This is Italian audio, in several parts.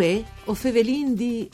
Uè, o fevelin di...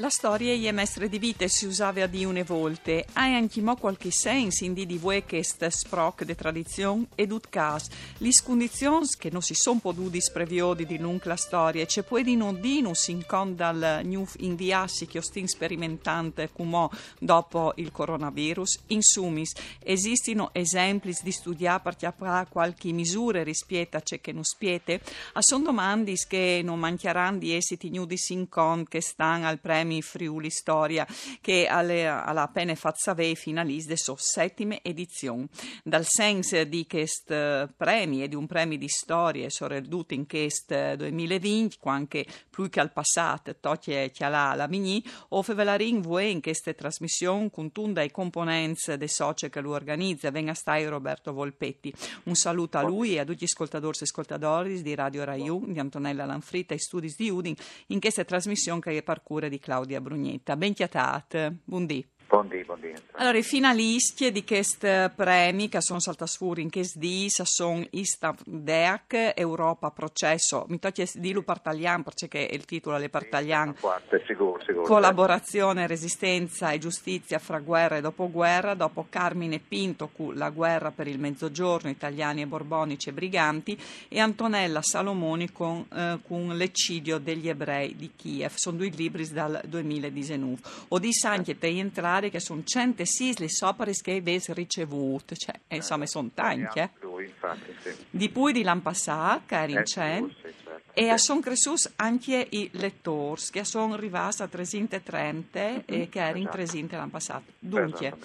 La storia è mestre di vita si usava di une volte, ha anche mo qualche senso in di voi che sproc de tradizione ed ut cas. Lis condizions che non si son potuti spreviodi di lunga la storia, c'è poi di non dinus in con dal new inviassi che ostin sperimentante come dopo il coronavirus. In sumis, esistono esempi di studiare per qualche misura rispetto a ciò che non spiete? A son domandi che non mancheranno di essere nudis in con che stanno al premio Premi Friuli Storia che alla appena fatto finaliste su settima edizione. Dal senso di questo premi e di un premio di storia sorreduto in questo 2020, anche più che al passato, tocche che la la mini, o fevelarin voi in questa trasmissione con tunda i componenti dei soci che lo organizza, venga stai Roberto Volpetti. Un saluto a lui e a tutti gli ascoltatori e ascoltatori di Radio Raiu, di Antonella Lanfritta e studi di Udin, in questa trasmissione che è parcura di Claudio. Claudia Brugnetta. Ben chiatate, buondì. Buondì, buondì. Allora, i finalisti di questi premi che sono saltati fuori in questo di sono Istav Deac, Europa Processo, mi tocca dirlo partaglian perché il titolo è partaglian, sì, collaborazione, resistenza e giustizia fra guerra e dopoguerra, dopo Carmine Pinto con La guerra per il mezzogiorno, italiani e borbonici e briganti, e Antonella Salomoni con, eh, con L'eccidio degli ebrei di Kiev. Sono due libri dal 2019. O di Sanche te entrare che sono 106 le opere che avete ricevuto, cioè, eh, insomma sono tanti. Eh. Infatti, sì. Di poi di l'anno passato, in Cen, certo. e sono cresciuti anche i lettori, che sono arrivati a 330 mm-hmm. e che erano esatto. 300 l'anno passato. Dunque,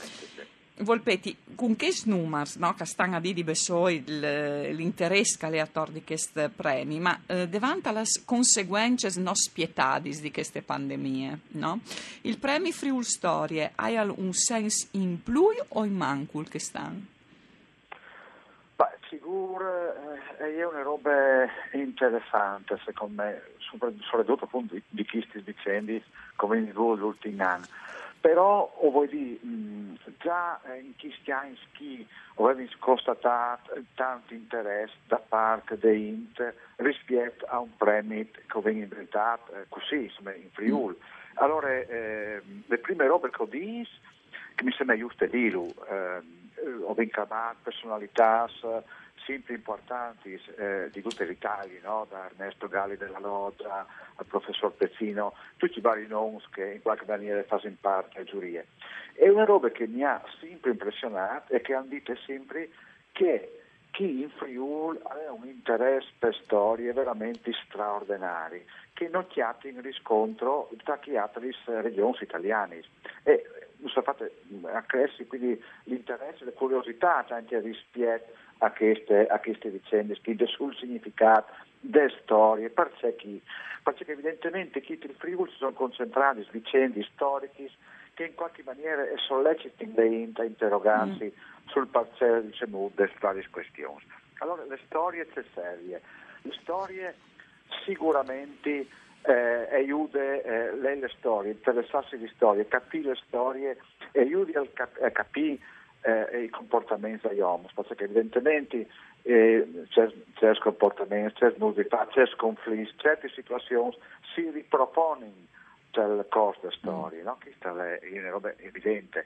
Volpetti, con che numeri no, che stanno a dire l'interesse che le attor di questi premi, ma eh, davanti alle conseguenze non spietate di queste pandemie, no? il premio Friul Storie ha un senso in più o in mancul che stanno? Beh, sicuro eh, è una roba interessante secondo me, soprattutto appunto di, di questi vicende come in due ultimi anni però dire, già eh, in questi anni avevo constatato tanto interesse da parte dei Inter rispetto a un premio che viene inventato eh, così insomma, in Friuli. Mm. Allora, eh, le prime robe che ho visto, che mi sembra giusto dire, eh, ho inclamato personalità sempre importanti eh, di tutta l'Italia, no? da Ernesto Galli della Loggia al professor Pezzino, tutti i vari nomi che in qualche maniera fanno parte della giuria. È una roba che mi ha sempre impressionato e che hanno detto sempre che chi in Friuli ha un interesse per storie veramente straordinarie, che non chiate in riscontro da chi altre regioni italiane. E sono fatte a crescere quindi l'interesse e la curiosità anche rispetto a queste, a queste vicende, sul significato delle storie, perché, perché evidentemente chi il Friuli si sono concentrati su vicende storiche che in qualche maniera sollecitano le a interrogarsi mm. sul parcello diciamo, delle varie questioni. Allora le storie c'è serie, le storie sicuramente eh, aiutano eh, le storie, interessarsi di storie, capire le storie, aiuta a, cap- a capire eh, i comportamenti degli uomini, perché evidentemente eh, certi comportamenti, certe novità, certi conflitti, certe situazioni si ripropongono nel corso della storia, no? questa è una roba evidente,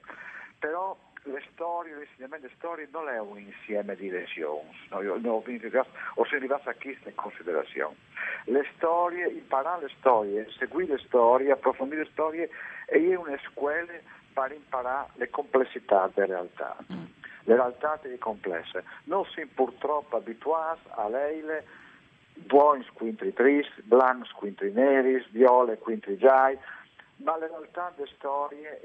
però le storie, l'insegnamento delle storie non è un insieme di lezioni, no? Io, no, ho arrivato a questa in considerazione. Le storie, imparare le storie, seguire le storie, approfondire le storie è una scuola per imparare le complessità delle realtà. Mm. Le realtà sono complesse. Non siamo purtroppo abituati a lei buoni squintri tristi, blanchi squintri neri, viole squintri giai, ma le realtà delle storie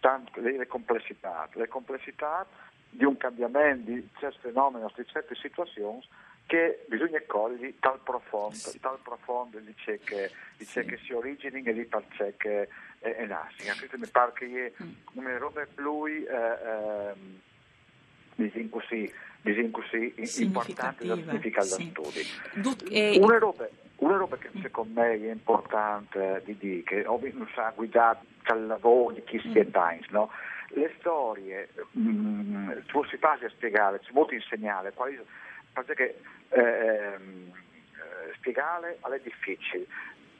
tanto, le, complessità, le complessità di un cambiamento di certi fenomeni, di certe situazioni che bisogna cogliere tal profondo, tal profondo di ciò che, di ciò che si origini e di tal ciò che è, è nasce. Questo mi pare che è mm. una roba più eh, eh, diciamo così, diciamo così importante da significare sì. studi. Eh, una roba, una roba che secondo me è importante di dire, che non sa guidare dal lavoro di chi si è mm. no? le storie mh, tu si basa a spiegare, ci molto insegnare, quali, perché ehm, eh, spiegare è difficile,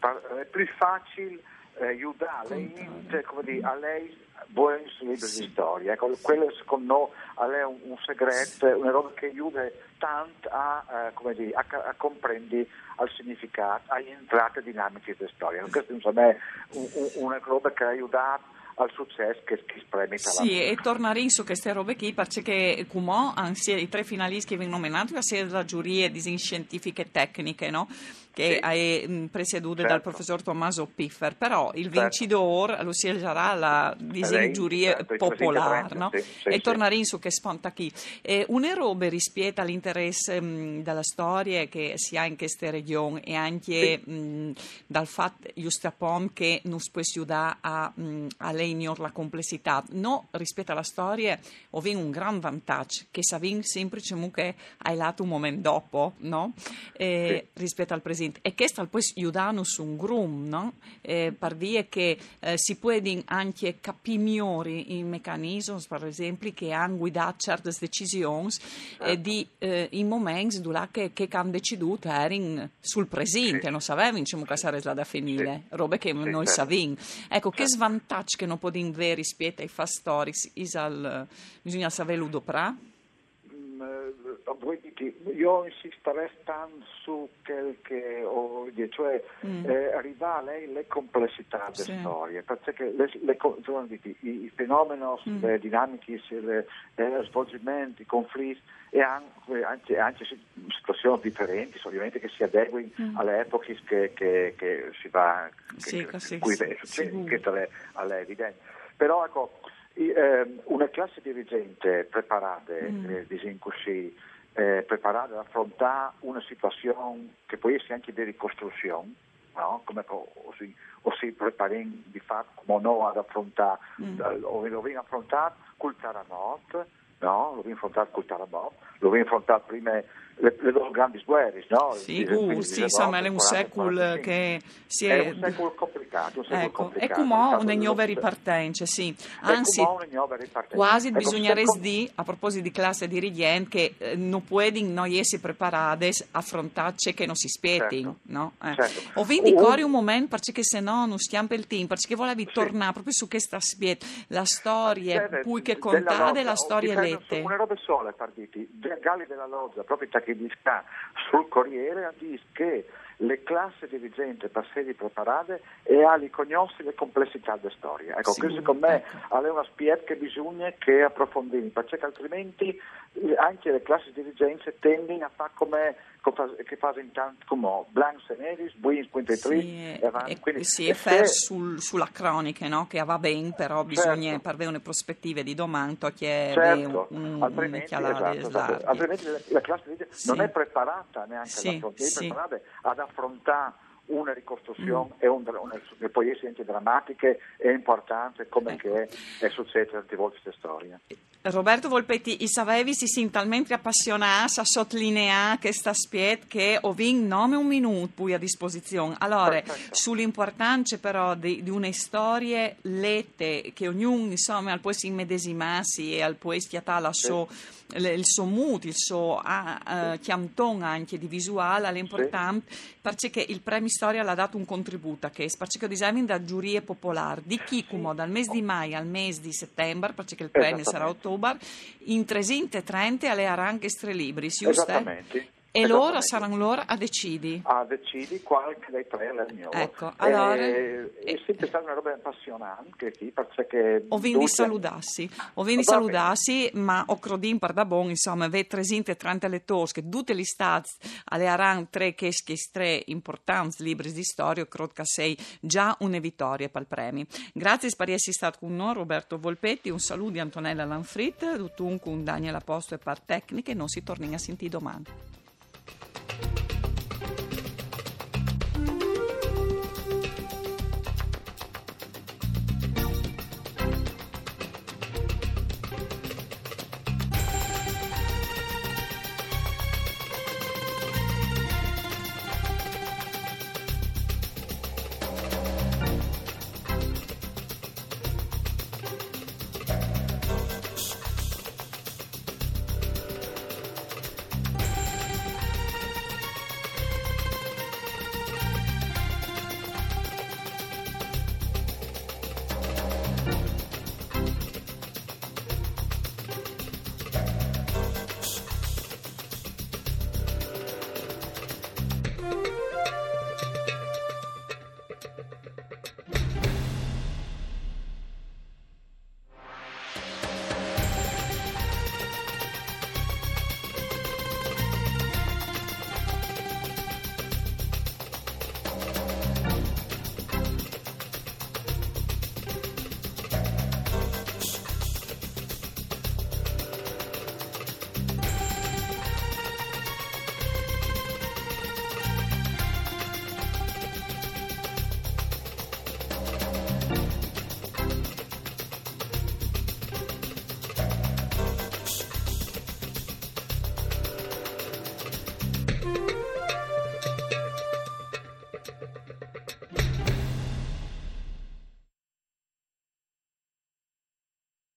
è più facile eh, aiutare cioè, a lei buoni libri sì. di storia. Ecco, quello secondo me è un, un segreto, una roba che aiuta tanto a, eh, dire, a, a comprendere al significato, a entrare dinamiche della storia. Questo insomma, è un, un, una roba che ha aiutato al successo che, che spreme Sì, e tornare su queste robe qui perché come anzi i tre finalisti che vengono nominati a essere la giuria di scientifiche e tecniche, no? Che sì. è presieduta certo. dal professor Tommaso Piffer, però il certo. vincitore lo si sarà la giuria certo, popolare, no? sì, sì, e tornare su che sponta qui. Eh, una roba rispetto all'interesse mh, della storia che si ha in queste regioni e anche mh, dal fatto, giusto che non si può aiutare a, mh, a legnare la complessità, no, rispetto alla storia, ho un gran vantaggio che Savin sempre comunque hai lato un momento dopo, no? Eh, rispetto al presente e questo poi aiuta su un grum, no? eh, per via che eh, si può anche capire meglio i meccanismi, per esempio, che hanno guidato certe decisioni eh, certo. di, eh, in momenti che, che hanno deciduto erano sul presente, sì. non sapevano diciamo, che sarebbe da finire, sì. robe che sì, non certo. sapevano. Ecco, certo. che svantaggio che non possiamo avere rispetto ai fast stories, bisogna saperlo doprà? Io insisterei tanto su quel che ho detto, cioè mm. eh, arrivare alle complessità delle sì. storie, perché le, le, i, i, fenomeni, mm. le dinamiche, le, eh, svolgimenti, i conflitti e anche, anche, anche, situazioni differenti, ovviamente che si adeguino mm. alle epoche che, che, che si va, sì, che, sì, cui sì, questo è, è evidente. Però ecco, eh, una classe dirigente preparata, mm. eh, diciamo così, eh, preparare ad affrontare una situazione che può essere anche di ricostruzione, no? come o si, o si preparano di fatto come no ad affrontare, mm. o lo viene affrontato col Taranot, no? lo viene affrontato col Taranot, lo viene affrontato prima le, le loro grandi guerre, no? Sì, uh, sì insomma, è un secolo che si è... È un secolo complicato, un secolo ecco, complicato. Come una nuova ripartenza, sì. Anzi, quasi ecco, bisognerebbe dire, a proposito di classe dirigente, che eh, non può noi essere preparati a affrontare che non si spetti, certo. no? Eh. Certo. O quindi uh, un momento, perché se no non stiamo il tempo, perché volevi sì. tornare proprio su questa spiet, la storia, cui che contate la storia lette. Una roba sola, partiti, Galli della Loggia, proprio che dice sul Corriere, dice che le classi dirigenti per essere preparate e a riconoscere le complessità della storia. Ecco, sì, questo secondo me ecco. è una spiet che bisogna che approfondire, perché altrimenti eh, anche le classi dirigenti tendono a fare come che fanno intanto come Blancs e Neris, Buins, Quinte sì, e avanti. Quindi, sì, e fer sul, sulla cronica, no? che va bene, però bisogna certo. per avere una prospettiva di domani che certo. un, altrimenti, un esatto, esatto. altrimenti la, la classe sì. non è preparata neanche sì, sì. ad affrontare una ricostruzione mm. e un, una, poi essere anche drammatiche e importanti come ecco. che è successo tante volte questa storia. Roberto Volpetti, i sapevi si sin talmente appassionati a sottolineare questa spiet che ho vinto nome un minuto poi a disposizione. Allora, sull'importanza però di, di una storia lette che ognuno insomma al può si immedesimarsi e al può stiatare la sua il suo mood, il suo ah, uh, chiamton anche di visuale, è importante sì. perché il premio storia l'ha dato un contributo a che perché disegno da giurie popolari di chi come dal mese di maio al mese di settembre perché il premio sarà ottobre in 330 alle aranche libri, giusto? Esattamente. E loro saranno loro a decidi? A decidi qualche dei tre alla mia Ecco, allora... E, e, è sempre stata una roba appassionante, sì, perché... Ho vinto tutte... saludarsi, ho vinto saludarsi, ma ho crodin per da buon, insomma, ve 330 lettori, che tutte le stati alle aran tre che tre importanti libri di storia, che sei già una vittoria per il premio. Grazie per essere stato con noi, Roberto Volpetti, un saluto di Antonella Lanfrit, tutto un con Daniela Posto e par tecniche, non si torna a sentire domani.